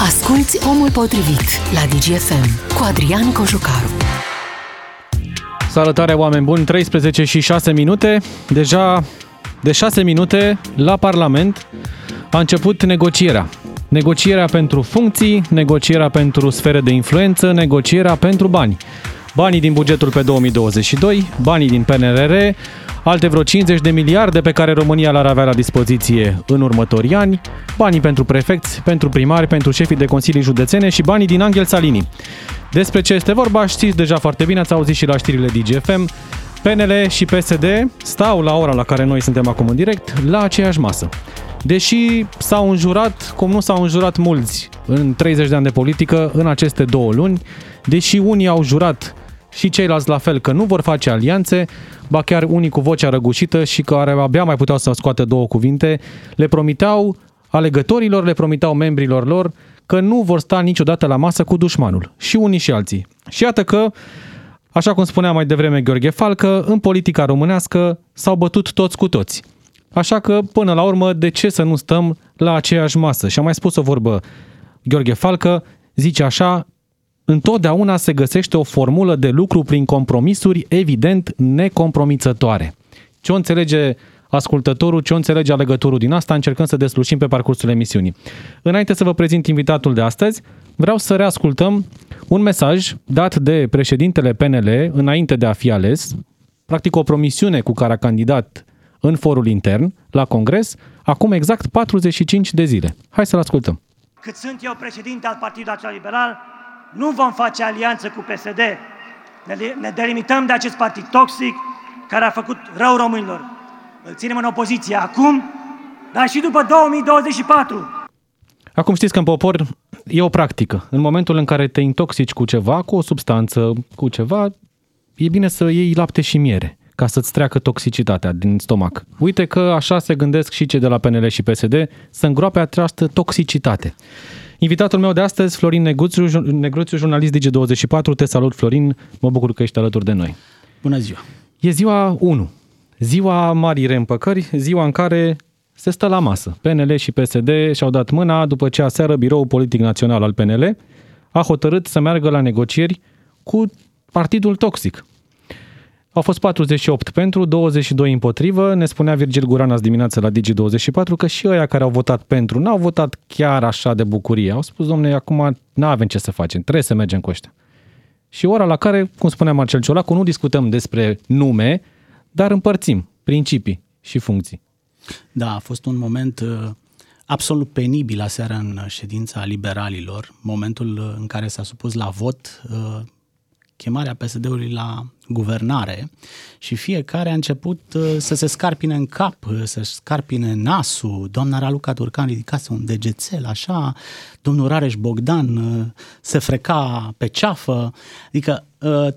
Asculți Omul Potrivit la DGFM cu Adrian Cojucaru. Salutare oameni buni, 13 și 6 minute. Deja de 6 minute la Parlament a început negocierea. Negocierea pentru funcții, negocierea pentru sfere de influență, negocierea pentru bani. Banii din bugetul pe 2022, banii din PNRR, alte vreo 50 de miliarde pe care România l-ar avea la dispoziție în următorii ani, banii pentru prefecți, pentru primari, pentru șefii de consilii județene și banii din Angel Salini. Despre ce este vorba știți deja foarte bine, ați auzit și la știrile DGFM. PNL și PSD stau la ora la care noi suntem acum în direct la aceeași masă. Deși s-au înjurat, cum nu s-au înjurat mulți în 30 de ani de politică, în aceste două luni, deși unii au jurat și ceilalți la fel că nu vor face alianțe, ba chiar unii cu vocea răgușită și care abia mai puteau să scoată două cuvinte, le promiteau alegătorilor, le promiteau membrilor lor că nu vor sta niciodată la masă cu dușmanul, și unii și alții. Și iată că, așa cum spunea mai devreme Gheorghe Falcă, în politica românească s-au bătut toți cu toți. Așa că, până la urmă, de ce să nu stăm la aceeași masă? Și am mai spus o vorbă Gheorghe Falcă, zice așa, întotdeauna se găsește o formulă de lucru prin compromisuri evident necompromițătoare. Ce o înțelege ascultătorul, ce o înțelege alegătorul din asta, încercăm să deslușim pe parcursul emisiunii. Înainte să vă prezint invitatul de astăzi, vreau să reascultăm un mesaj dat de președintele PNL înainte de a fi ales, practic o promisiune cu care a candidat în forul intern, la Congres, acum exact 45 de zile. Hai să-l ascultăm. Cât sunt eu președinte al Partidului Național Liberal, nu vom face alianță cu PSD. Ne, ne delimităm de acest partid toxic care a făcut rău românilor. Îl ținem în opoziție acum, dar și după 2024. Acum știți că în popor e o practică. În momentul în care te intoxici cu ceva, cu o substanță, cu ceva, e bine să iei lapte și miere ca să-ți treacă toxicitatea din stomac. Uite că așa se gândesc și cei de la PNL și PSD să îngroape această toxicitate. Invitatul meu de astăzi, Florin Negruțiu, Negruțiu jurnalist Digi24. Te salut, Florin. Mă bucur că ești alături de noi. Bună ziua! E ziua 1. Ziua marii reîmpăcări, ziua în care se stă la masă. PNL și PSD și-au dat mâna după ce aseară Biroul Politic Național al PNL a hotărât să meargă la negocieri cu partidul toxic, au fost 48 pentru, 22 împotrivă. Ne spunea Virgil Guran azi dimineață la Digi24 că și ăia care au votat pentru n-au votat chiar așa de bucurie. Au spus, domne, acum nu avem ce să facem, trebuie să mergem cu ăștia. Și ora la care, cum spunea Marcel Ciolacu, nu discutăm despre nume, dar împărțim principii și funcții. Da, a fost un moment uh, absolut penibil aseară în ședința liberalilor, momentul uh, în care s-a supus la vot uh, chemarea PSD-ului la guvernare și fiecare a început uh, să se scarpine în cap, uh, să scarpine nasul. Doamna Raluca Turcan ridicase un degețel așa, domnul Rareș Bogdan uh, se freca pe ceafă. Adică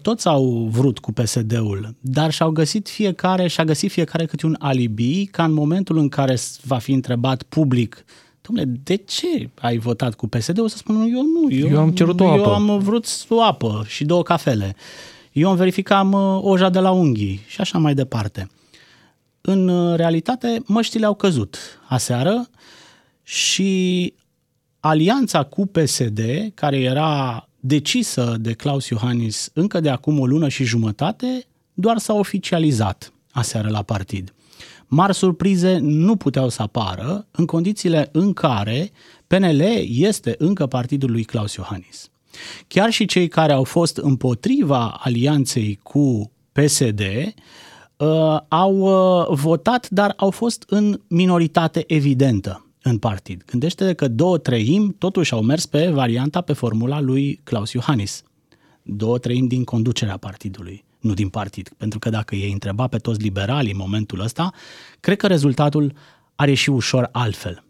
toți au vrut cu PSD-ul, dar și-au găsit fiecare, și-a găsit fiecare câte un alibi ca în momentul în care va fi întrebat public domnule, de ce ai votat cu PSD-ul? Să spun, eu nu. Eu, eu am cerut o apă. Eu am vrut o apă și două cafele. Eu am verificat oja de la unghii și așa mai departe. În uh, realitate, măștile au căzut aseară și alianța cu PSD, care era decisă de Claus Iohannis încă de acum o lună și jumătate, doar s-a oficializat aseară la partid mari surprize nu puteau să apară în condițiile în care PNL este încă partidul lui Claus Iohannis. Chiar și cei care au fost împotriva alianței cu PSD uh, au uh, votat, dar au fost în minoritate evidentă în partid. Gândește că două treimi totuși au mers pe varianta, pe formula lui Claus Iohannis. Două treimi din conducerea partidului nu din partid. Pentru că dacă ei întreba pe toți liberalii în momentul ăsta, cred că rezultatul are și ușor altfel.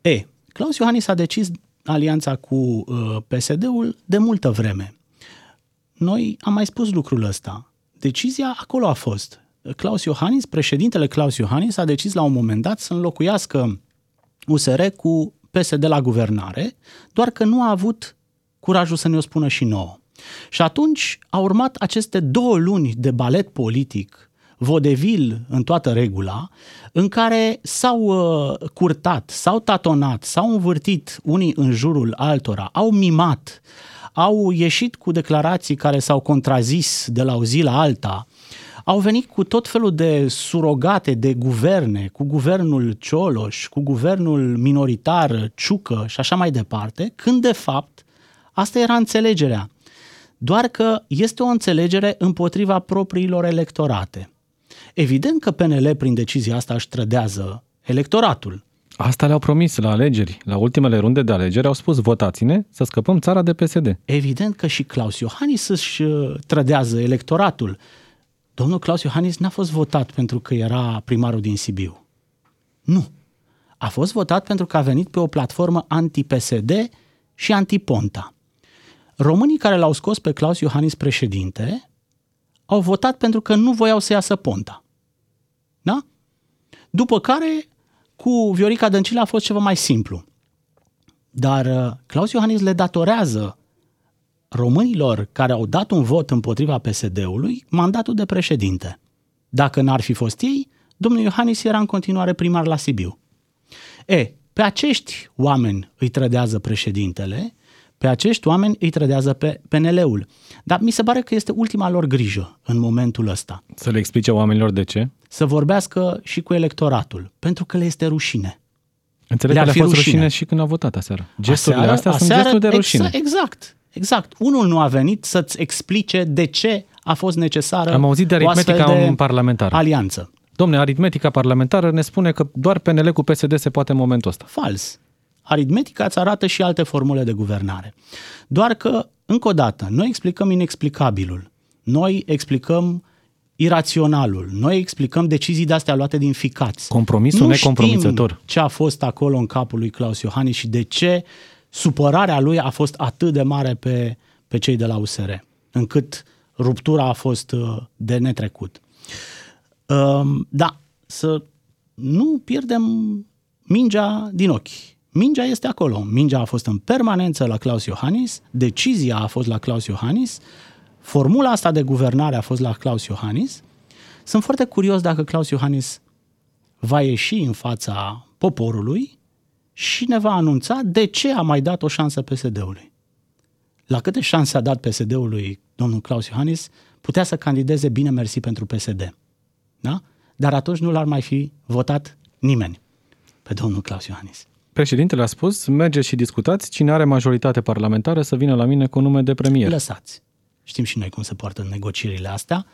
E, Claus Iohannis a decis alianța cu uh, PSD-ul de multă vreme. Noi am mai spus lucrul ăsta. Decizia acolo a fost. Claus Iohannis, președintele Claus Iohannis, a decis la un moment dat să înlocuiască USR cu PSD la guvernare, doar că nu a avut curajul să ne o spună și nouă. Și atunci a urmat aceste două luni de balet politic, vodevil în toată regula, în care s-au uh, curtat, s-au tatonat, s-au învârtit unii în jurul altora, au mimat, au ieșit cu declarații care s-au contrazis de la o zi la alta, au venit cu tot felul de surogate de guverne, cu guvernul Cioloș, cu guvernul minoritar Ciucă și așa mai departe, când de fapt asta era înțelegerea. Doar că este o înțelegere împotriva propriilor electorate. Evident că PNL prin decizia asta își trădează electoratul. Asta le-au promis la alegeri. La ultimele runde de alegeri au spus votați-ne să scăpăm țara de PSD. Evident că și Claus Iohannis își uh, trădează electoratul. Domnul Claus Iohannis n-a fost votat pentru că era primarul din Sibiu. Nu. A fost votat pentru că a venit pe o platformă anti-PSD și anti-Ponta. Românii care l-au scos pe Claus Iohannis președinte au votat pentru că nu voiau să iasă Ponta. Da? După care, cu Viorica Dăncilă a fost ceva mai simplu. Dar uh, Claus Iohannis le datorează românilor care au dat un vot împotriva PSD-ului mandatul de președinte. Dacă n-ar fi fost ei, domnul Iohannis era în continuare primar la Sibiu. E, pe acești oameni îi trădează președintele, pe acești oameni îi trădează pe PNL-ul. Dar mi se pare că este ultima lor grijă în momentul ăsta. Să le explice oamenilor de ce? Să vorbească și cu electoratul, pentru că le este rușine. Înțeleg Le-ar că fi le-a fost rușine. rușine și când au votat aseară. Gesturile Aseară- astea sunt aseară, gesturi de rușine. Exact, exact, exact. Unul nu a venit să-ți explice de ce a fost necesară Am auzit de o astfel aritmetica de parlamentară. alianță. Domne, aritmetica parlamentară ne spune că doar PNL cu PSD se poate în momentul ăsta. Fals. Aritmetica îți arată și alte formule de guvernare. Doar că, încă o dată, noi explicăm inexplicabilul. Noi explicăm iraționalul. Noi explicăm decizii de-astea luate din ficați. Compromisul nu necompromițător. Știm ce a fost acolo în capul lui Claus Iohannis și de ce supărarea lui a fost atât de mare pe, pe cei de la USR, încât ruptura a fost uh, de netrecut. Um, da, să nu pierdem mingea din ochi. Mingea este acolo. Mingea a fost în permanență la Claus Iohannis, decizia a fost la Claus Iohannis, formula asta de guvernare a fost la Claus Iohannis. Sunt foarte curios dacă Claus Iohannis va ieși în fața poporului și ne va anunța de ce a mai dat o șansă PSD-ului. La câte șanse a dat PSD-ului domnul Claus Iohannis, putea să candideze bine mersi pentru PSD. Da? Dar atunci nu l-ar mai fi votat nimeni pe domnul Claus Iohannis. Președintele a spus, mergeți și discutați, cine are majoritate parlamentară să vină la mine cu nume de premier. Lăsați. Știm și noi cum se poartă negocierile astea,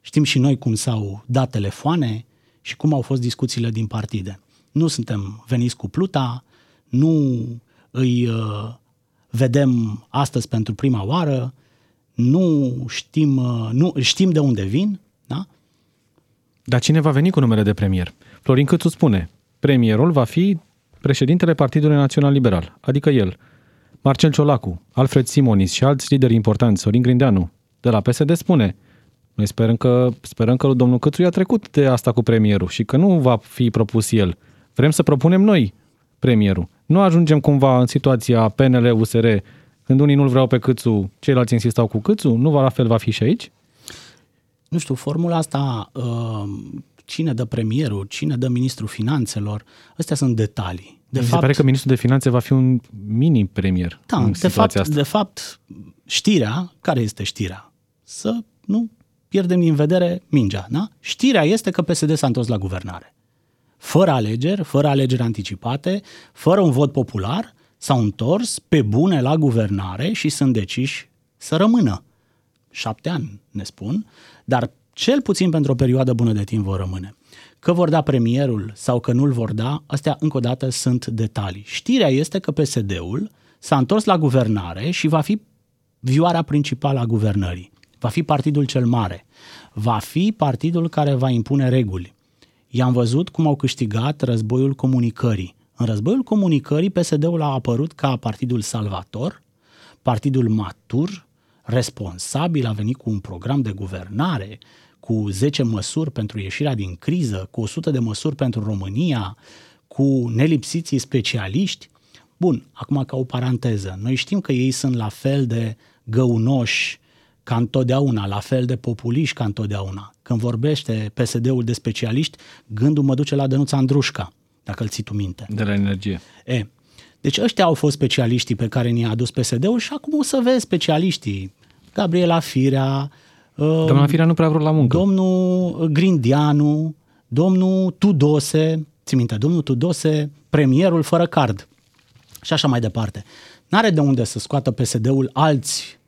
știm și noi cum s-au dat telefoane și cum au fost discuțiile din partide. Nu suntem veniți cu pluta, nu îi uh, vedem astăzi pentru prima oară, nu știm, uh, nu știm de unde vin, da? Dar cine va veni cu numele de premier? Florin Câțu spune, premierul va fi președintele Partidului Național Liberal, adică el. Marcel Ciolacu, Alfred Simonis și alți lideri importanți, Sorin Grindeanu, de la PSD spune, noi sperăm că, sperăm că domnul Câțu i-a trecut de asta cu premierul și că nu va fi propus el. Vrem să propunem noi premierul. Nu ajungem cumva în situația PNL-USR, când unii nu-l vreau pe Câțu, ceilalți insistau cu Câțu, nu va la fel va fi și aici? Nu știu, formula asta, uh, cine dă premierul, cine dă ministrul finanțelor, astea sunt detalii. De Mi se pare că ministrul de finanțe va fi un mini-premier Da, în de situația fapt, asta. de fapt, știrea, care este știrea? Să nu pierdem din vedere mingea, da? Știrea este că PSD s-a întors la guvernare. Fără alegeri, fără alegeri anticipate, fără un vot popular, s-au întors pe bune la guvernare și sunt deciși să rămână. Șapte ani, ne spun, dar cel puțin pentru o perioadă bună de timp vor rămâne. Că vor da premierul sau că nu-l vor da, astea încă o dată sunt detalii. Știrea este că PSD-ul s-a întors la guvernare și va fi vioara principală a guvernării. Va fi partidul cel mare. Va fi partidul care va impune reguli. I-am văzut cum au câștigat războiul comunicării. În războiul comunicării, PSD-ul a apărut ca partidul salvator, partidul matur, responsabil, a venit cu un program de guvernare, cu 10 măsuri pentru ieșirea din criză, cu 100 de măsuri pentru România, cu nelipsiții specialiști. Bun, acum ca o paranteză, noi știm că ei sunt la fel de găunoși ca întotdeauna, la fel de populiști ca întotdeauna. Când vorbește PSD-ul de specialiști, gândul mă duce la Dănuța Andrușca, dacă îl ții tu minte. De la energie. E, deci ăștia au fost specialiștii pe care ni-a adus PSD-ul și acum o să vezi specialiștii. Gabriela Firea, Doamna Firea nu prea vrut la muncă. domnul Grindianu, domnul Tudose, ți minte, domnul Tudose, premierul fără card și așa mai departe. N-are de unde să scoată PSD-ul alți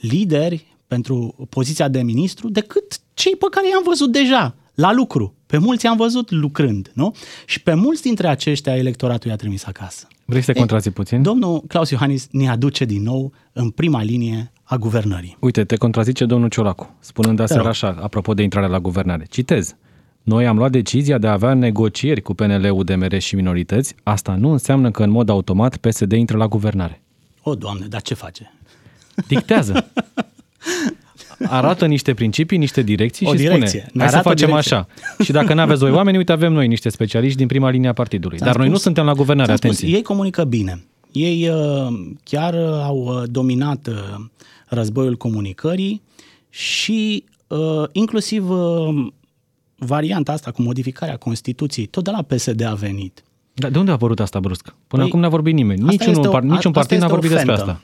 lideri pentru poziția de ministru decât cei pe care i-am văzut deja la lucru. Pe mulți i-am văzut lucrând, nu? Și pe mulți dintre aceștia electoratul i-a trimis acasă. Vrei să te contrații puțin? Domnul Claus Iohannis ne aduce din nou în prima linie a guvernării. Uite, te contrazice domnul Ciolacu, spunând aseară rog. așa, apropo de intrarea la guvernare. Citez. Noi am luat decizia de a avea negocieri cu PNL, UDMR și minorități. Asta nu înseamnă că în mod automat PSD intră la guvernare. O, Doamne, dar ce face? Dictează. Arată niște principii, niște direcții O și direcție. spune, Ne hai să arată facem direcție. așa. Și dacă nu aveți doi oameni, uite, avem noi niște specialiști din prima linie a partidului. Ți-am Dar noi nu spus- suntem la guvernare, ți-am spus, atenție. ei comunică bine. Ei uh, chiar uh, au uh, dominat uh, războiul comunicării și uh, inclusiv uh, varianta asta cu modificarea Constituției, tot de la PSD a venit. Dar de unde a apărut asta brusc? Până Păi, acum n-a vorbit nimeni. asta Niciunul, este o- par, niciun asta partid n-a este o vorbit despre ofensă. asta.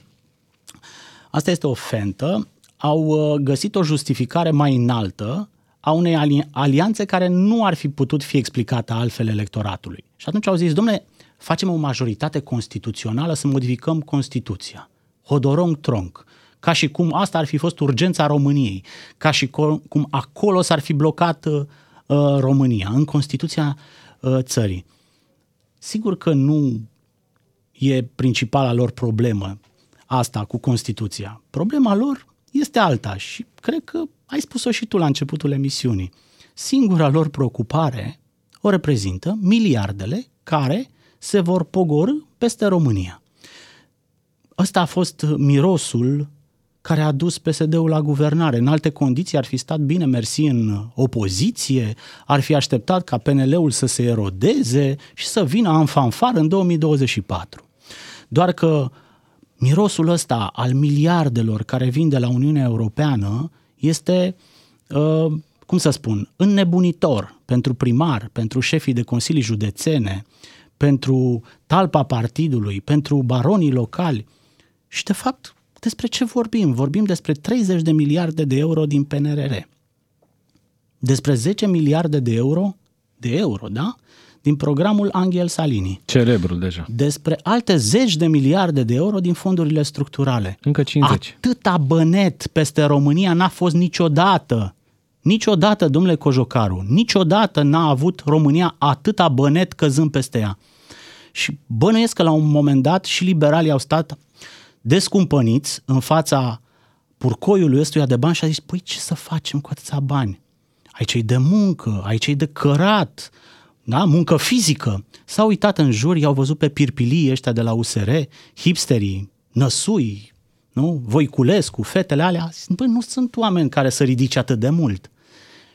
Asta este o fentă. Au uh, găsit o justificare mai înaltă a unei ali- alianțe care nu ar fi putut fi explicată altfel electoratului. Și atunci au zis, domnule, facem o majoritate constituțională să modificăm Constituția. Hodorong tronc. Ca și cum asta ar fi fost urgența României. Ca și co- cum acolo s-ar fi blocat uh, uh, România, în Constituția uh, țării. Sigur că nu e principala lor problemă asta cu Constituția. Problema lor este alta și cred că ai spus-o și tu la începutul emisiunii. Singura lor preocupare o reprezintă miliardele care se vor pogorâ peste România. Ăsta a fost mirosul care a dus PSD-ul la guvernare. În alte condiții ar fi stat bine mersi în opoziție, ar fi așteptat ca PNL-ul să se erodeze și să vină în fanfar în 2024. Doar că mirosul ăsta al miliardelor care vin de la Uniunea Europeană este, uh, cum să spun, înnebunitor pentru primar, pentru șefii de consilii județene, pentru talpa partidului, pentru baronii locali. Și de fapt, despre ce vorbim? Vorbim despre 30 de miliarde de euro din PNRR. Despre 10 miliarde de euro, de euro, da? Din programul Angel Salini. Celebrul deja. Despre alte zeci de miliarde de euro din fondurile structurale. Încă 50. Atâta bănet peste România n-a fost niciodată. Niciodată, domnule Cojocaru, niciodată n-a avut România atâta bănet căzând peste ea. Și bănuiesc că la un moment dat și liberalii au stat descumpăniți în fața purcoiului ăstuia de bani și a zis, păi ce să facem cu atâția bani? Aici e de muncă, aici e de cărat, da? muncă fizică. S-au uitat în jur, i-au văzut pe pirpilii ăștia de la USR, hipsterii, năsui, nu? Voiculescu, fetele alea. Zis, Băi, nu sunt oameni care să ridice atât de mult.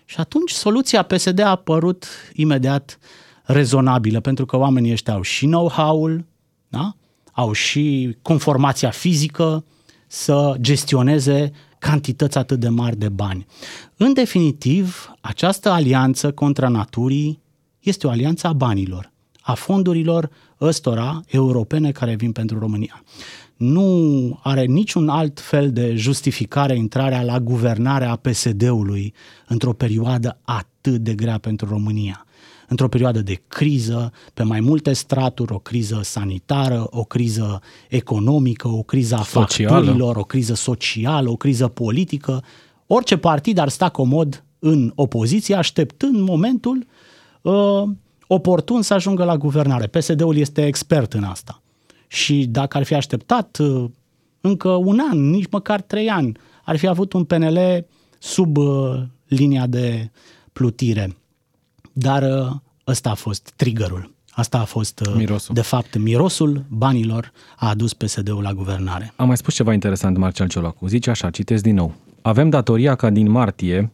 Și atunci soluția PSD a apărut imediat rezonabilă, pentru că oamenii ăștia au și know-how-ul, da? au și conformația fizică să gestioneze cantități atât de mari de bani. În definitiv, această alianță contra naturii este o alianță a banilor, a fondurilor ăstora europene care vin pentru România. Nu are niciun alt fel de justificare intrarea la guvernarea PSD-ului într-o perioadă atât de grea pentru România într-o perioadă de criză, pe mai multe straturi, o criză sanitară, o criză economică, o criză a Socială. facturilor, o criză socială, o criză politică. Orice partid ar sta comod în opoziție, așteptând momentul uh, oportun să ajungă la guvernare. PSD-ul este expert în asta. Și dacă ar fi așteptat uh, încă un an, nici măcar trei ani, ar fi avut un PNL sub uh, linia de plutire. Dar uh, ăsta a fost triggerul. Asta a fost, uh, Mirosul. de fapt, mirosul banilor a adus PSD-ul la guvernare. Am mai spus ceva interesant, Marcel Ciolacu. Zice așa, citesc din nou. Avem datoria ca din martie,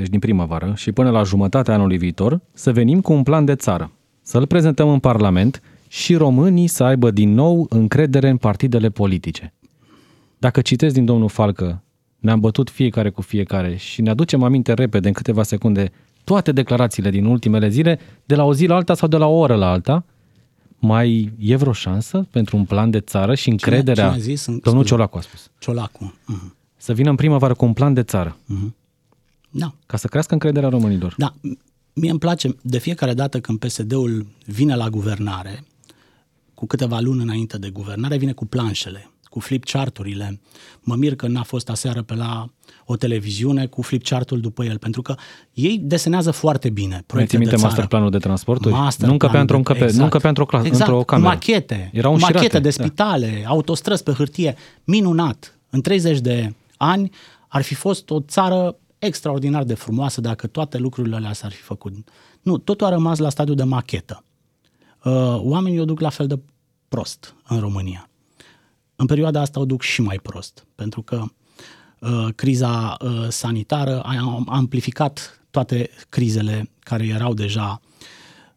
deci din primăvară, și până la jumătatea anului viitor, să venim cu un plan de țară, să-l prezentăm în Parlament și românii să aibă din nou încredere în partidele politice. Dacă citesc din domnul Falcă ne-am bătut fiecare cu fiecare și ne aducem aminte repede, în câteva secunde, toate declarațiile din ultimele zile, de la o zi la alta sau de la o oră la alta, mai e vreo șansă pentru un plan de țară și încrederea... cine a zis? În- Domnul scuze. Ciolacu a spus. Ciolacu. Mhm. Să vină în primăvară cu un plan de țară, Da. ca să crească încrederea românilor. Da, mie îmi place de fiecare dată când PSD-ul vine la guvernare, cu câteva luni înainte de guvernare, vine cu planșele, cu flipcharturile. Mă mir că n-a fost aseară pe la o televiziune cu flipchartul după el, pentru că ei desenează foarte bine Mai proiecte ții minte de țară. masterplanul de transporturi? Master nu încăpea planul într-o, de- încăpe, nu încăpea într-o, cla- exact, într-o cu cameră. machete, Erau cu machete înșirate, de da. spitale, autostrăzi pe hârtie. Minunat! În 30 de ani ar fi fost o țară extraordinar de frumoasă dacă toate lucrurile alea s-ar fi făcut. Nu, totul a rămas la stadiul de machetă. Uh, Oamenii o duc la fel de prost în România. În perioada asta o duc și mai prost, pentru că uh, criza uh, sanitară a a amplificat toate crizele care erau deja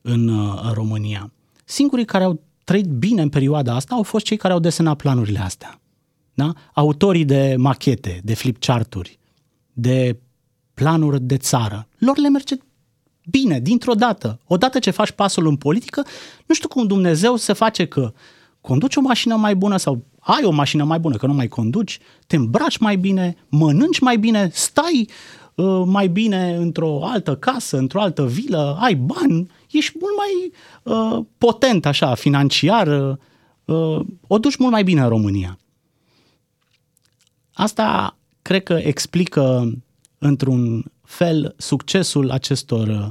în, uh, în România. Singurii care au trăit bine în perioada asta au fost cei care au desenat planurile astea. Da? Autorii de machete, de flipcharturi, de planuri de țară, lor le merge bine, dintr-o dată. Odată ce faci pasul în politică, nu știu cum Dumnezeu se face că conduci o mașină mai bună sau ai o mașină mai bună, că nu mai conduci, te îmbraci mai bine, mănânci mai bine, stai uh, mai bine într-o altă casă, într-o altă vilă, ai bani, ești mult mai uh, potent așa, financiar, uh, o duci mult mai bine în România. Asta cred că explică într-un fel succesul acestor uh,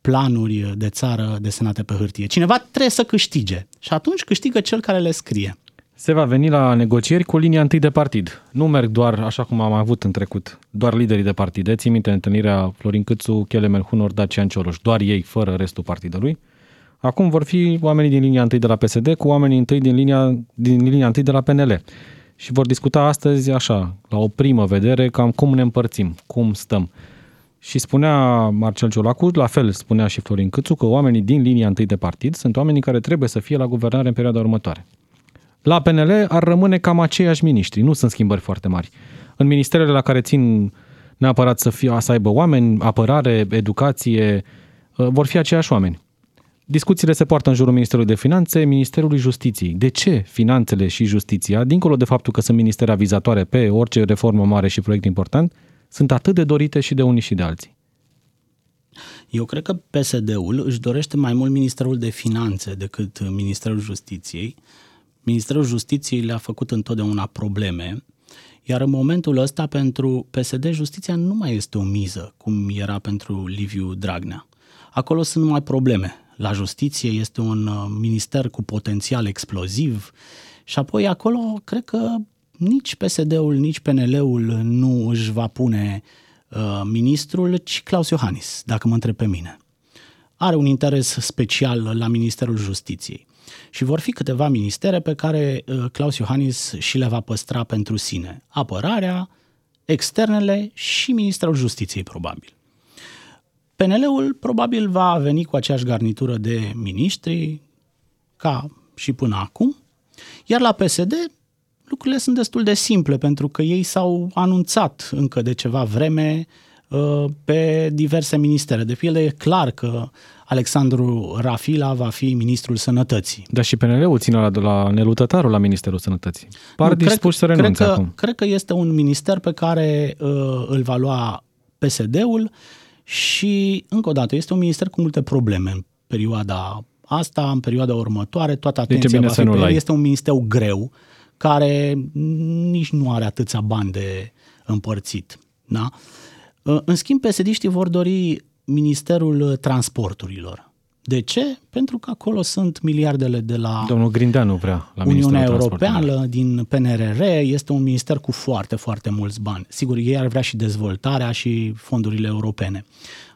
planuri de țară desenate pe hârtie. Cineva trebuie să câștige și atunci câștigă cel care le scrie. Se va veni la negocieri cu linia întâi de partid. Nu merg doar, așa cum am avut în trecut, doar liderii de partide. Țin minte întâlnirea Florin Câțu, Chelemen Hunor, Dacian Cioloș, doar ei, fără restul partidului. Acum vor fi oamenii din linia întâi de la PSD cu oamenii întâi din linia, din linia întâi de la PNL. Și vor discuta astăzi așa, la o primă vedere, cam cum ne împărțim, cum stăm. Și spunea Marcel Ciolacu, la fel spunea și Florin Câțu, că oamenii din linia întâi de partid sunt oamenii care trebuie să fie la guvernare în perioada următoare. La PNL ar rămâne cam aceiași miniștri, nu sunt schimbări foarte mari. În ministerele la care țin neapărat să, fie, să aibă oameni, apărare, educație, uh, vor fi aceiași oameni. Discuțiile se poartă în jurul Ministerului de Finanțe, Ministerului Justiției. De ce finanțele și justiția, dincolo de faptul că sunt ministere avizatoare pe orice reformă mare și proiect important, sunt atât de dorite și de unii și de alții? Eu cred că PSD-ul își dorește mai mult Ministerul de Finanțe decât Ministerul Justiției. Ministerul Justiției le-a făcut întotdeauna probleme, iar în momentul ăsta pentru PSD justiția nu mai este o miză, cum era pentru Liviu Dragnea. Acolo sunt numai probleme. La justiție este un uh, minister cu potențial exploziv și apoi acolo cred că nici PSD-ul, nici PNL-ul nu își va pune uh, ministrul, ci Claus Iohannis, dacă mă întreb pe mine. Are un interes special la Ministerul Justiției și vor fi câteva ministere pe care uh, Claus Iohannis și le va păstra pentru sine. Apărarea, externele și Ministerul Justiției, probabil. PNL-ul probabil va veni cu aceeași garnitură de miniștri ca și până acum, iar la PSD lucrurile sunt destul de simple pentru că ei s-au anunțat încă de ceva vreme uh, pe diverse ministere. De pildă e clar că Alexandru Rafila va fi ministrul sănătății. Dar și PNL-ul ține la, la nelutătarul la Ministerul Sănătății. Par Nu, dispuși să cred renunțe că, acum. Cred că este un minister pe care uh, îl va lua PSD-ul și, încă o dată, este un minister cu multe probleme în perioada asta, în perioada următoare, toată atenția bine va să fi nu pe el. l-ai. Este un minister greu, care nici nu are atâția bani de împărțit. Da? Uh, În schimb, psd vor dori Ministerul Transporturilor. De ce? Pentru că acolo sunt miliardele de la Domnul Grindeanu vrea la Uniunea Ministerul Transporturilor. Europeană, din PNRR, este un minister cu foarte, foarte mulți bani. Sigur, ei ar vrea și dezvoltarea și fondurile europene.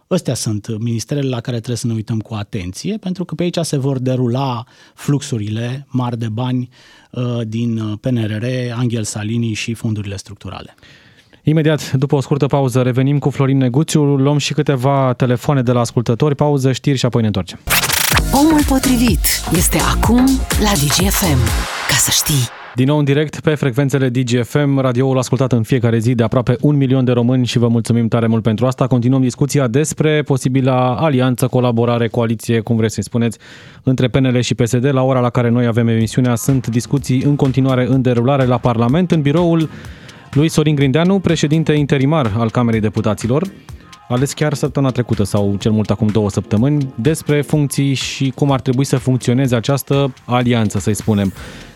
Astea sunt ministerele la care trebuie să ne uităm cu atenție, pentru că pe aici se vor derula fluxurile mari de bani uh, din PNRR, Angel Salini și fondurile structurale. Imediat, după o scurtă pauză, revenim cu Florin Neguțiu, luăm și câteva telefoane de la ascultători, pauză, știri și apoi ne întoarcem. Omul potrivit este acum la DGFM. Ca să știi. Din nou în direct pe frecvențele DGFM, radioul ascultat în fiecare zi de aproape un milion de români și vă mulțumim tare mult pentru asta. Continuăm discuția despre posibila alianță, colaborare, coaliție, cum vreți să spuneți, între PNL și PSD. La ora la care noi avem emisiunea sunt discuții în continuare în derulare la Parlament, în biroul lui Sorin Grindeanu, președinte interimar al Camerei Deputaților ales chiar săptămâna trecută sau cel mult acum două săptămâni, despre funcții și cum ar trebui să funcționeze această alianță, să-i spunem.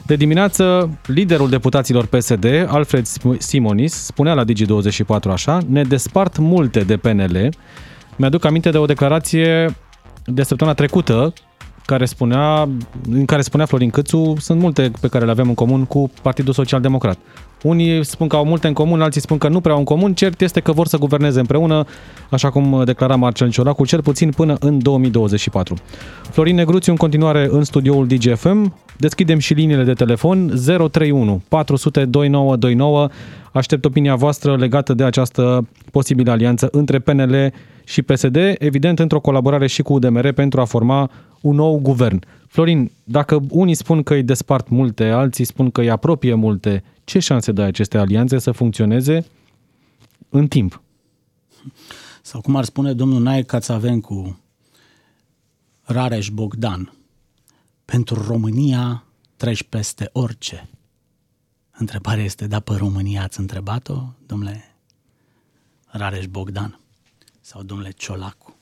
De dimineață, liderul deputaților PSD, Alfred Simonis, spunea la Digi24 așa, ne despart multe de PNL. Mi-aduc aminte de o declarație de săptămâna trecută care spunea, în care spunea Florin Câțu, sunt multe pe care le avem în comun cu Partidul Social Democrat. Unii spun că au multe în comun, alții spun că nu prea au în comun. Cert este că vor să guverneze împreună, așa cum declara Marcel Ciolacu, cel puțin până în 2024. Florin Negruțiu în continuare în studioul DGFM. Deschidem și liniile de telefon 031 400 2929. Aștept opinia voastră legată de această posibilă alianță între PNL și PSD, evident într-o colaborare și cu UDMR pentru a forma un nou guvern. Florin, dacă unii spun că îi despart multe, alții spun că îi apropie multe, ce șanse dă aceste alianțe să funcționeze în timp? Sau cum ar spune domnul Nae cu Rareș Bogdan, pentru România treci peste orice. Întrebarea este, da, pe România ați întrebat-o, domnule Rareș Bogdan sau domnule Ciolacu?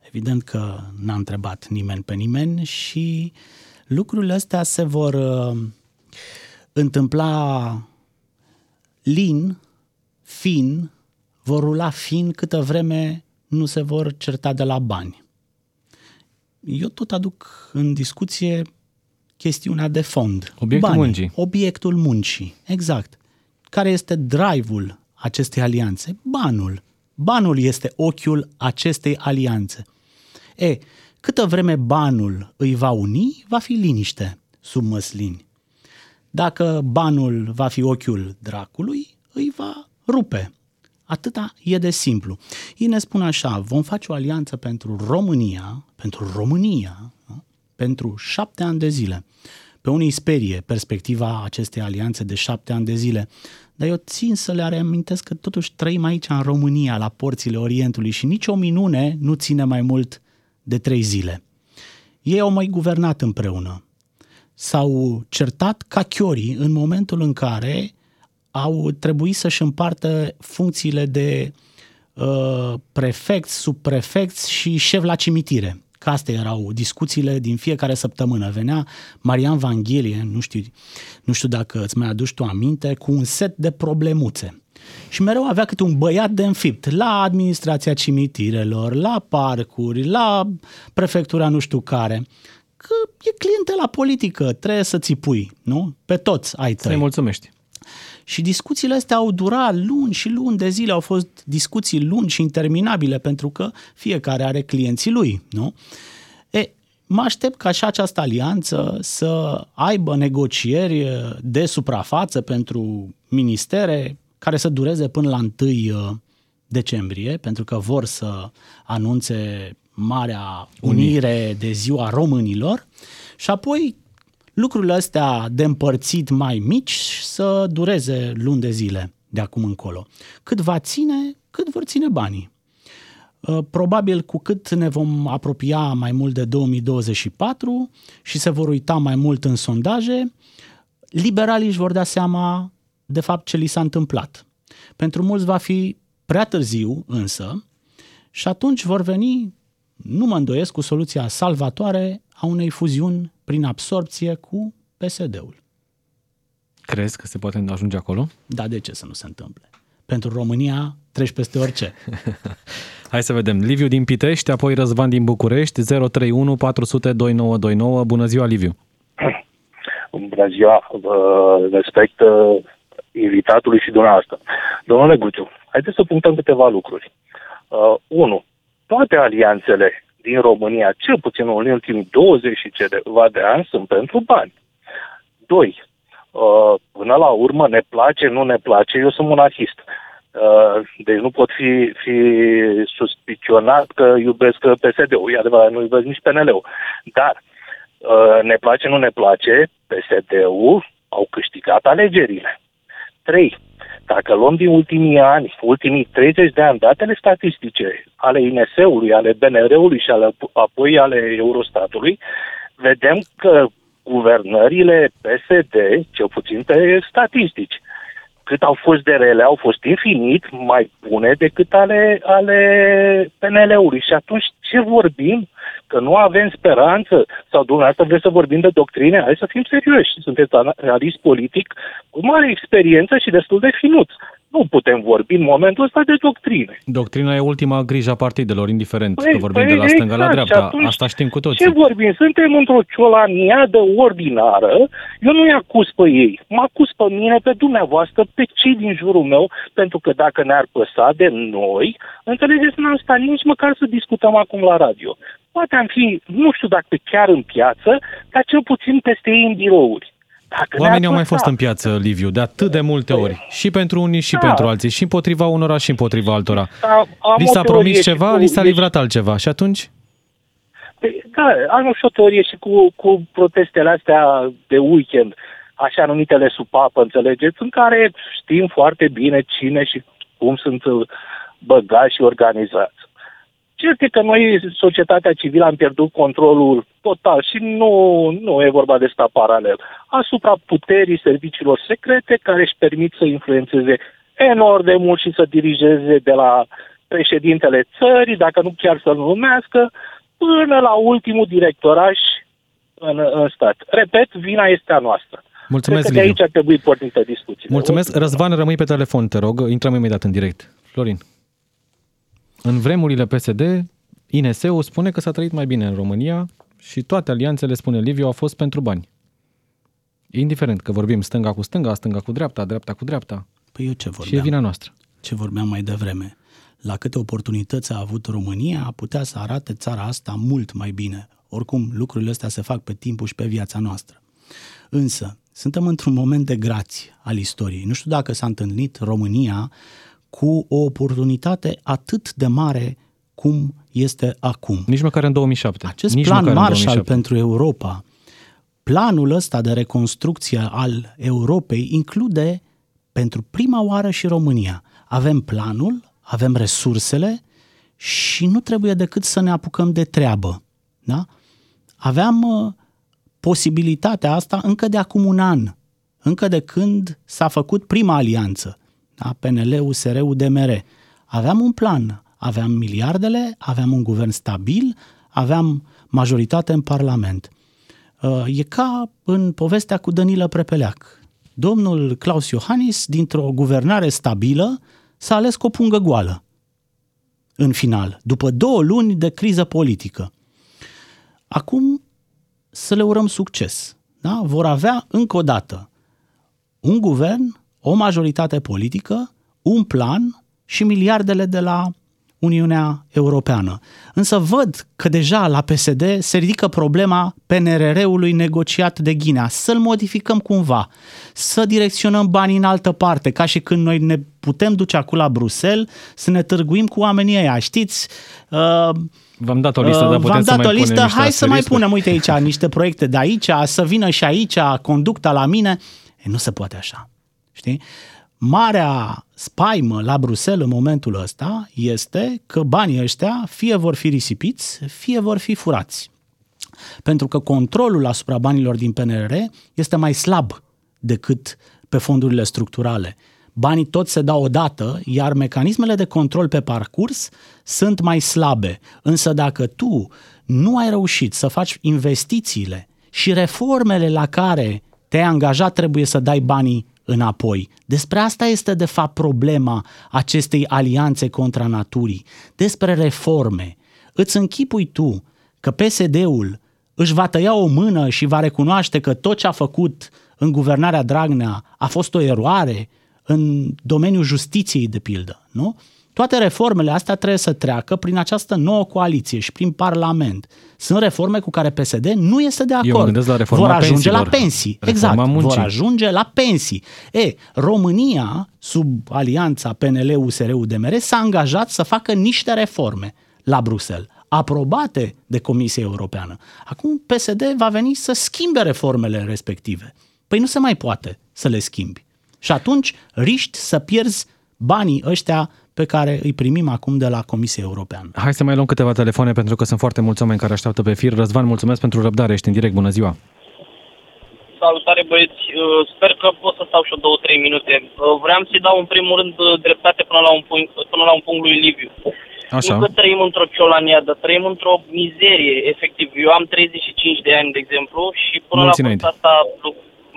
Evident că n-a întrebat nimeni pe nimeni și lucrurile astea se vor uh, întâmpla lin, fin, vor rula fin câtă vreme nu se vor certa de la bani. Eu tot aduc în discuție chestiunea de fond. Obiectul Banii, muncii. Obiectul muncii, exact. Care este drive-ul acestei alianțe? Banul. Banul este ochiul acestei alianțe. E, câtă vreme banul îi va uni, va fi liniște sub măslini. Dacă banul va fi ochiul dracului, îi va rupe. Atâta e de simplu. Ei ne spun așa, vom face o alianță pentru România, pentru România, pentru șapte ani de zile. Pe unii sperie perspectiva acestei alianțe de șapte ani de zile, dar eu țin să le reamintesc că totuși trăim aici în România, la porțile Orientului și nicio minune nu ține mai mult de trei zile. Ei au mai guvernat împreună. S-au certat ca chiorii în momentul în care au trebuit să-și împartă funcțiile de uh, prefecți, subprefecți și șef la cimitire. Că astea erau discuțiile din fiecare săptămână. Venea Marian Vanghelie, nu știu, nu știu dacă îți mai aduci tu aminte, cu un set de problemuțe și mereu avea câte un băiat de înfipt la administrația cimitirelor, la parcuri, la prefectura nu știu care. Că e cliente la politică, trebuie să ți pui, nu? Pe toți ai tăi. Să-i mulțumești. Și discuțiile astea au durat luni și luni de zile, au fost discuții lungi și interminabile, pentru că fiecare are clienții lui, nu? E, mă aștept ca și această alianță să aibă negocieri de suprafață pentru ministere, care să dureze până la 1 uh, decembrie, pentru că vor să anunțe Marea Unire de Ziua Românilor și apoi lucrurile astea de împărțit mai mici să dureze luni de zile de acum încolo. Cât va ține, cât vor ține banii. Uh, probabil cu cât ne vom apropia mai mult de 2024 și se vor uita mai mult în sondaje, liberalii își vor da seama de fapt ce li s-a întâmplat. Pentru mulți va fi prea târziu însă și atunci vor veni, nu mă îndoiesc, cu soluția salvatoare a unei fuziuni prin absorpție cu PSD-ul. Crezi că se poate ajunge acolo? Da, de ce să nu se întâmple? Pentru România treci peste orice. Hai să vedem. Liviu din Pitești, apoi Răzvan din București, 031 400 2929. Bună ziua, Liviu! Bună ziua! Respect invitatului și dumneavoastră. Domnule Guciu, haideți să punctăm câteva lucruri. Uh, unu, toate alianțele din România, cel puțin în ultimii 20 și ceva de ani, sunt pentru bani. Doi, uh, până la urmă, ne place, nu ne place, eu sunt monarhist. Uh, deci nu pot fi, fi suspicionat că iubesc PSD-ul. E adevărat, nu iubesc nici PNL-ul. Dar uh, ne place, nu ne place, PSD-ul au câștigat alegerile. 3. Dacă luăm din ultimii ani, ultimii 30 de ani, datele statistice ale INS-ului, ale BNR-ului și ale, apoi ale Eurostatului, vedem că guvernările PSD, cel puțin pe statistici, cât au fost de rele, au fost infinit mai bune decât ale, ale PNL-ului. Și atunci ce vorbim? Că nu avem speranță? Sau dumneavoastră vreți să vorbim de doctrine? Hai să fim serioși. Sunteți analist politic cu mare experiență și destul de finut nu putem vorbi în momentul ăsta de doctrine. Doctrina e ultima grijă a partidelor, indiferent păi, că vorbim păi, de la stânga exact. la dreapta. Asta știm cu toții. Ce vorbim? Suntem într-o ciolaniadă ordinară. Eu nu-i acuz pe ei. Mă acuz pe mine, pe dumneavoastră, pe cei din jurul meu, pentru că dacă ne-ar păsa de noi, înțelegeți, n-am stat nici măcar să discutăm acum la radio. Poate am fi, nu știu dacă chiar în piață, dar cel puțin peste ei în birouri. Dacă Oamenii au mai fost în piață, Liviu, de atât de multe ori. Și pentru unii și da. pentru alții. Și împotriva unora și împotriva altora. Da, li s-a promis ceva, cu, li s-a livrat altceva. Și atunci? Păi, da, am și o teorie și cu, cu protestele astea de weekend, așa numitele supapă, înțelegeți, în care știm foarte bine cine și cum sunt băgați și organizați. Cert e că noi, societatea civilă, am pierdut controlul total și nu, nu e vorba de sta paralel, asupra puterii serviciilor secrete care își permit să influențeze enorm de mult și să dirigeze de la președintele țării, dacă nu chiar să-l numească, până la ultimul directoraș în, în stat. Repet, vina este a noastră. Mulțumesc, Cred că de aici ar trebui pornită discuția. Mulțumesc. Răzvan, rămâi pe telefon, te rog. Intrăm imediat în direct. Florin. În vremurile PSD, INS-ul spune că s-a trăit mai bine în România și toate alianțele, spune Liviu, au fost pentru bani. Indiferent că vorbim stânga cu stânga, stânga cu dreapta, dreapta cu dreapta. Păi eu ce vorbeam? Și e vina noastră. Ce vorbeam mai devreme. La câte oportunități a avut România, a putea să arate țara asta mult mai bine. Oricum, lucrurile astea se fac pe timpul și pe viața noastră. Însă, suntem într-un moment de grație al istoriei. Nu știu dacă s-a întâlnit România cu o oportunitate atât de mare cum este acum. Nici măcar în 2007. Acest Nici plan Marshall pentru Europa, planul ăsta de reconstrucție al Europei include pentru prima oară și România. Avem planul, avem resursele și nu trebuie decât să ne apucăm de treabă. Da? Aveam uh, posibilitatea asta încă de acum un an, încă de când s-a făcut prima alianță da? PNL, USR, UDMR. Aveam un plan, aveam miliardele, aveam un guvern stabil, aveam majoritate în Parlament. Uh, e ca în povestea cu Danilă Prepeleac. Domnul Claus Iohannis, dintr-o guvernare stabilă, s-a ales cu o pungă goală. În final, după două luni de criză politică. Acum să le urăm succes. Da? Vor avea încă o dată un guvern o majoritate politică, un plan și miliardele de la Uniunea Europeană. Însă văd că deja la PSD se ridică problema PNRR-ului negociat de Ghinea, să-l modificăm cumva, să direcționăm banii în altă parte, ca și când noi ne putem duce acum la Bruxelles să ne târguim cu oamenii ăia, știți? Uh, V-am dat o listă, uh, dar V-am dat o listă, hai să mai punem, uite aici, niște proiecte de aici, să vină și aici conducta la mine. E, nu se poate așa. Știi? Marea spaimă la Bruxelles în momentul ăsta este că banii ăștia fie vor fi risipiți, fie vor fi furați. Pentru că controlul asupra banilor din PNR este mai slab decât pe fondurile structurale. Banii tot se dau odată, iar mecanismele de control pe parcurs sunt mai slabe. Însă dacă tu nu ai reușit să faci investițiile și reformele la care te-ai angajat trebuie să dai banii înapoi. Despre asta este de fapt problema acestei alianțe contra naturii, despre reforme. Îți închipui tu că PSD-ul își va tăia o mână și va recunoaște că tot ce a făcut în guvernarea Dragnea a fost o eroare în domeniul justiției, de pildă, nu? Toate reformele astea trebuie să treacă prin această nouă coaliție și prin Parlament. Sunt reforme cu care PSD nu este de acord. Eu la reforma vor ajunge pensiilor. la pensii. Exact, muncii. vor ajunge la pensii. E, România, sub alianța PNL-USR-UDMR, s-a angajat să facă niște reforme la Bruxelles aprobate de Comisia Europeană. Acum PSD va veni să schimbe reformele respective Păi nu se mai poate să le schimbi. Și atunci riști să pierzi banii ăștia pe care îi primim acum de la Comisia Europeană. Hai să mai luăm câteva telefoane pentru că sunt foarte mulți oameni care așteaptă pe fir. Răzvan, mulțumesc pentru răbdare, ești în direct, bună ziua! Salutare băieți, uh, sper că pot să stau și o două, trei minute. Uh, vreau să-i dau în primul rând uh, dreptate până la un punct, până la un punct lui Liviu. Așa. Nu că trăim într-o ciolaniadă, trăim într-o mizerie, efectiv. Eu am 35 de ani, de exemplu, și până Mulți la înainte. vârsta asta, lu-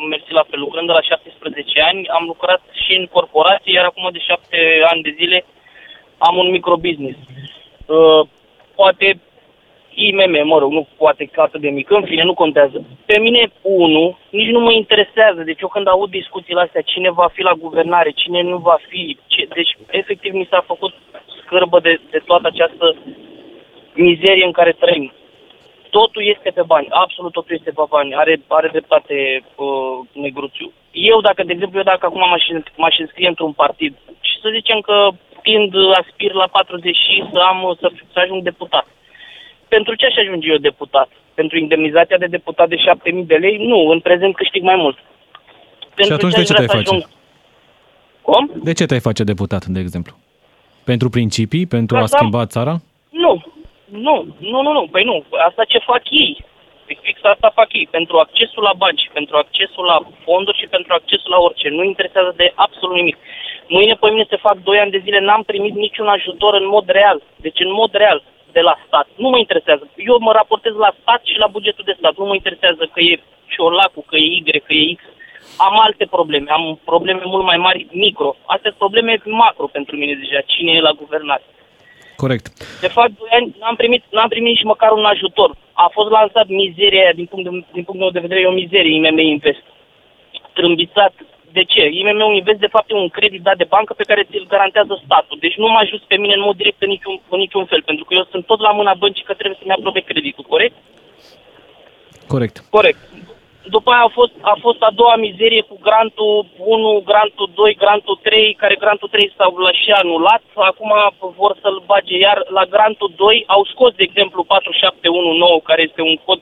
mersi la fel, lucrând de la 17 ani, am lucrat și în corporație, iar acum de 7 ani de zile am un microbusiness. Uh, poate IMM, mă rog, nu poate că atât de mic, în fine, nu contează. Pe mine, unul, nici nu mă interesează. Deci eu când aud discuțiile astea, cine va fi la guvernare, cine nu va fi, ce, deci efectiv mi s-a făcut scârbă de, de toată această mizerie în care trăim. Totul este pe bani, absolut totul este pe bani. Are, are dreptate uh, negruțiu. Eu, dacă, de exemplu, eu dacă acum m-aș, m-aș înscrie într-un partid și să zicem că tind, aspir la 40 și să am, să, să ajung deputat pentru ce aș ajunge eu deputat? Pentru indemnizația de deputat de 7.000 de lei? Nu, în prezent câștig mai mult. Pentru atunci aș de ce vrea te-ai să face? Cum? De ce te-ai face deputat, de exemplu? Pentru principii? Pentru Ca a să- schimba țara? Nu, nu, nu, nu, nu, păi nu, asta ce fac ei. Păi Fix asta fac ei, pentru accesul la bani, pentru accesul la fonduri și pentru accesul la orice. Nu interesează de absolut nimic. Mâine pe mine se fac 2 ani de zile, n-am primit niciun ajutor în mod real. Deci în mod real de la stat. Nu mă interesează. Eu mă raportez la stat și la bugetul de stat. Nu mă interesează că e ciolacul, că e Y, că e X. Am alte probleme, am probleme mult mai mari, micro. Astea sunt probleme macro pentru mine deja. Cine e la guvernare? Corect. De fapt, doi ani n-am primit, n-am primit nici măcar un ajutor. A fost lansat mizeria aia, din punct de, din punct meu de vedere, e o mizerie IMM Invest. Trâmbițat. De ce? IMM-ul Invest, de fapt, e un credit dat de bancă pe care ți-l garantează statul. Deci nu mă ajut pe mine în mod direct în niciun, în niciun fel, pentru că eu sunt tot la mâna băncii că trebuie să-mi aprobe creditul, corect? Corect. Corect. După aia a fost, a fost a doua mizerie cu grantul 1, grantul 2, grantul 3, care grantul 3 s-au l- și anulat. Acum vor să-l bage iar la grantul 2. Au scos, de exemplu, 4719, care este un cod,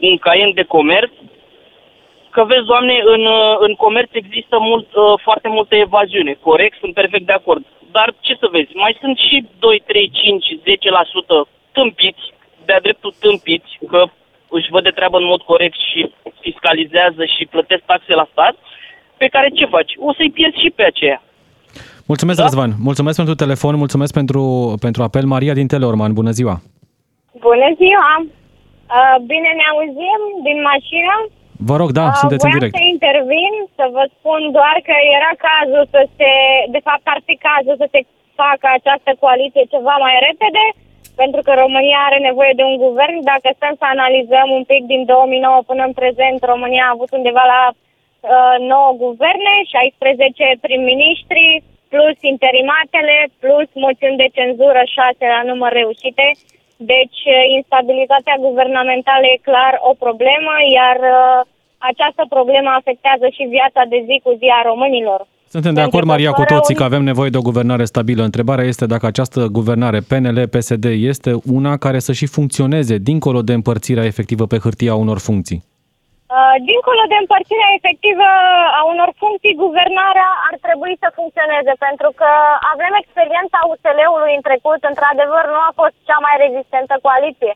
un caien de comerț. Că vezi, doamne, în, uh, în comerț există mult, uh, foarte multă evaziune, corect? Sunt perfect de acord. Dar ce să vezi, mai sunt și 2, 3, 5, 10% tâmpiți, de-a dreptul tâmpiți, că își văd de treabă în mod corect și fiscalizează și plătesc taxe la stat, pe care ce faci? O să-i pierzi și pe aceea. Mulțumesc, Da? Răzvan. Mulțumesc pentru telefon, mulțumesc pentru, pentru apel. Maria din Teleorman, bună ziua! Bună ziua! Uh, Bine ne auzim din mașină? Vă rog, da, Uh, sunteți în voiam direct. să intervin, să vă spun doar că era cazul să se, de fapt ar fi cazul să se facă această coaliție ceva mai repede, pentru că România are nevoie de un guvern. Dacă stăm să analizăm un pic din 2009 până în prezent, România a avut undeva la uh, 9 guverne, 16 prim-ministri, plus interimatele, plus moțiuni de cenzură, 6 la număr reușite. Deci, uh, instabilitatea guvernamentală e clar o problemă, iar uh, această problemă afectează și viața de zi cu zi a românilor. Suntem de Pentru acord, că Maria, cu fără toții un- că avem nevoie de o guvernare stabilă. Întrebarea este dacă această guvernare PNL-PSD este una care să și funcționeze dincolo de împărțirea efectivă pe hârtie a unor funcții. Uh, Dincolo de împărțirea efectivă a unor funcții, guvernarea ar trebui să funcționeze, pentru că avem experiența USL-ului în trecut, într-adevăr nu a fost cea mai rezistentă coaliție.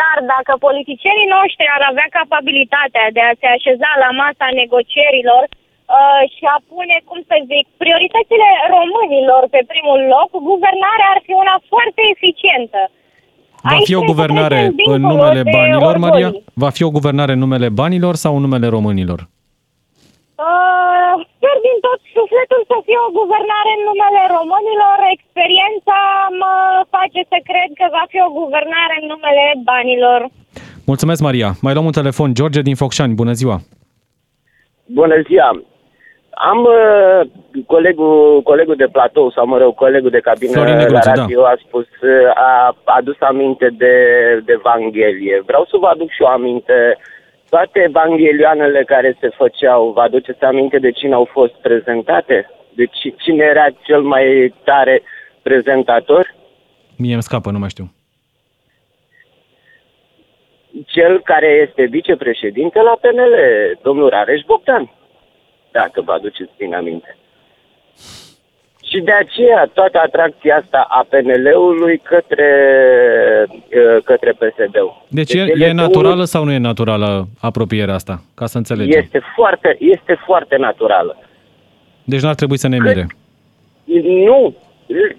Dar dacă politicienii noștri ar avea capabilitatea de a se așeza la masa negocierilor uh, și a pune, cum să zic, prioritățile românilor pe primul loc, guvernarea ar fi una foarte eficientă. Va Aici fi o trebuie să guvernare trecem în dincolo numele de banilor, Maria? orgolii. Va fi o guvernare în numele banilor sau în numele românilor? Uh, sper din tot sufletul să fie o guvernare în numele românilor. Experiența mă face să cred că va fi o guvernare în numele banilor. Mulțumesc, Maria. Mai luăm un telefon. George din Focșani, bună ziua! Bună ziua! Am uh, colegul, colegul de platou, sau mă rog, colegul de cabină Florin Negruțiu, la da. radio a spus, uh, a adus aminte de, de Evanghelie. Vreau să vă aduc și eu aminte toate evanghelioanele care se făceau, vă aduceți aminte de cine au fost prezentate? Deci cine era cel mai tare prezentator? Mie îmi scapă, nu mai știu. cel care este vicepreședinte la PNL, domnul Rareș Bogdan, dacă vă aduceți bine aminte. Și de aceea toată atracția asta a PNL-ului către, uh, către PSD-ul. Deci, Deci e, el e este naturală unul- sau nu e naturală apropierea asta? Ca să înțelegem. Este foarte, este foarte naturală. Deci n-ar trebui să ne mire. Nu.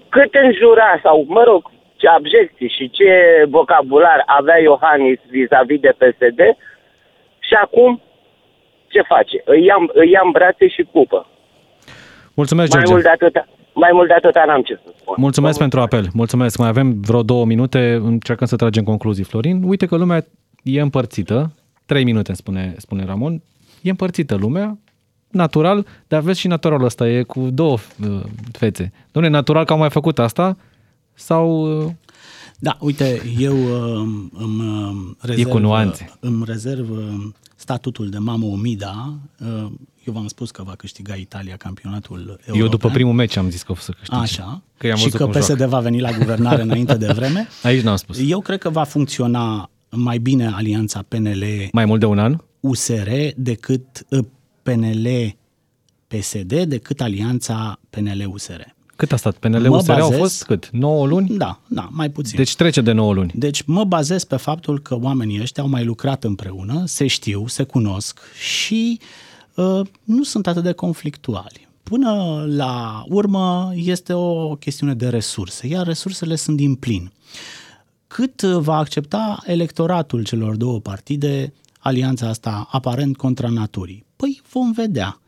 Cât înjura sau, mă rog, ce abjecții și ce vocabular avea Iohannis vis-a-vis de PSD și acum ce face? Îi ia, îi ia în brațe și pupă. Mulțumesc, Mai George. mult de atâta, mai mult de atâta n-am ce să spun. Mulțumesc pentru apel. Mulțumesc. Mai avem vreo două minute. Încercăm să tragem concluzii, Florin. Uite că lumea e împărțită. Trei minute, spune, spune Ramon. E împărțită lumea. Natural, dar vezi și naturalul ăsta, e cu două uh, fețe. Dom'le, natural că au mai făcut asta sau uh, Da, uite, eu uh, îmi uh, rezerv, cu nuanțe. îmi rezerv uh, statutul de mamă Omida. Uh, Eu v-am spus că va câștiga Italia campionatul european. eu după primul meci am zis că o să câștige. Așa. Că i-am și văzut că cum PSD joacă. va veni la guvernare înainte de vreme. Aici n-am spus. Eu cred că va funcționa mai bine alianța PNL Mai mult de un an? USR decât uh, PNL PSD decât alianța PNL USR. Cât a stat? PNL Mă USR au bazez- fost cât? 9 luni? Da, da, mai puțin. Deci trece de 9 luni. Deci mă bazez pe faptul că oamenii ăștia au mai lucrat împreună, se știu, se cunosc și uh, nu sunt atât de conflictuali. Până la urmă este o chestiune de resurse, iar resursele sunt din plin. Cât uh, va accepta electoratul celor două partide alianța asta aparent contra naturii? Păi vom vedea.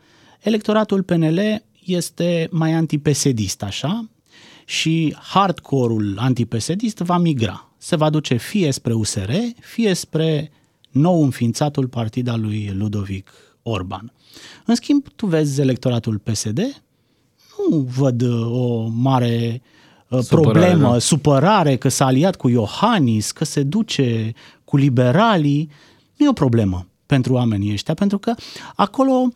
Electoratul PNL este mai antipesedist, așa, și hardcore-ul antipesedist va migra. Se va duce fie spre USR, fie spre nou înființatul partid al lui Ludovic Orban. În schimb, tu vezi electoratul PSD, nu văd uh, o mare uh, Supărare, problemă, da. supărare că s-a aliat cu Iohannis, că se duce cu liberalii. Nu e o problemă pentru oamenii ăștia, pentru că acolo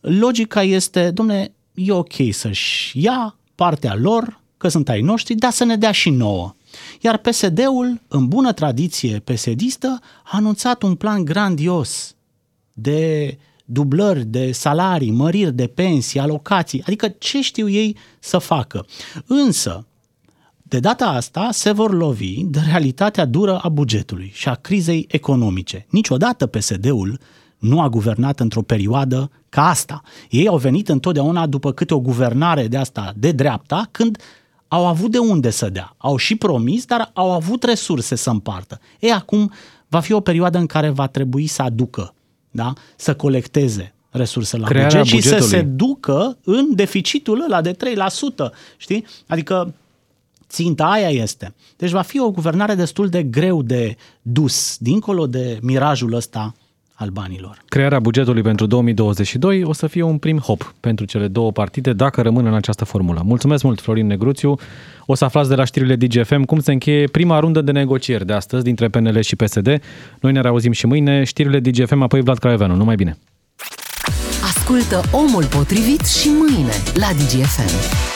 logica este, domne, e ok să-și ia partea lor, că sunt ai noștri, dar să ne dea și nouă. Iar PSD-ul, în bună tradiție pesedistă, a anunțat un plan grandios de dublări de salarii, măriri de pensii, alocații, adică ce știu ei să facă. Însă, de data asta se vor lovi de realitatea dură a bugetului și a crizei economice. Niciodată PSD-ul nu a guvernat într-o perioadă ca asta. Ei au venit întotdeauna după câte o guvernare de asta de dreapta, când au avut de unde să dea. Au și promis, dar au avut resurse să împartă. Ei, acum va fi o perioadă în care va trebui să aducă, da? să colecteze resurse la Crearea buget și să bugetului. se ducă în deficitul ăla de 3%, știi? Adică ținta aia este. Deci va fi o guvernare destul de greu de dus, dincolo de mirajul ăsta al banilor. Crearea bugetului pentru 2022 o să fie un prim hop pentru cele două partide dacă rămân în această formulă. Mulțumesc mult, Florin Negruțiu. O să aflați de la știrile DGFM cum se încheie prima rundă de negocieri de astăzi dintre PNL și PSD. Noi ne reauzim și mâine. Știrile DGFM, apoi Vlad Craioveanu. Numai bine! Ascultă Omul Potrivit și mâine la DGFM.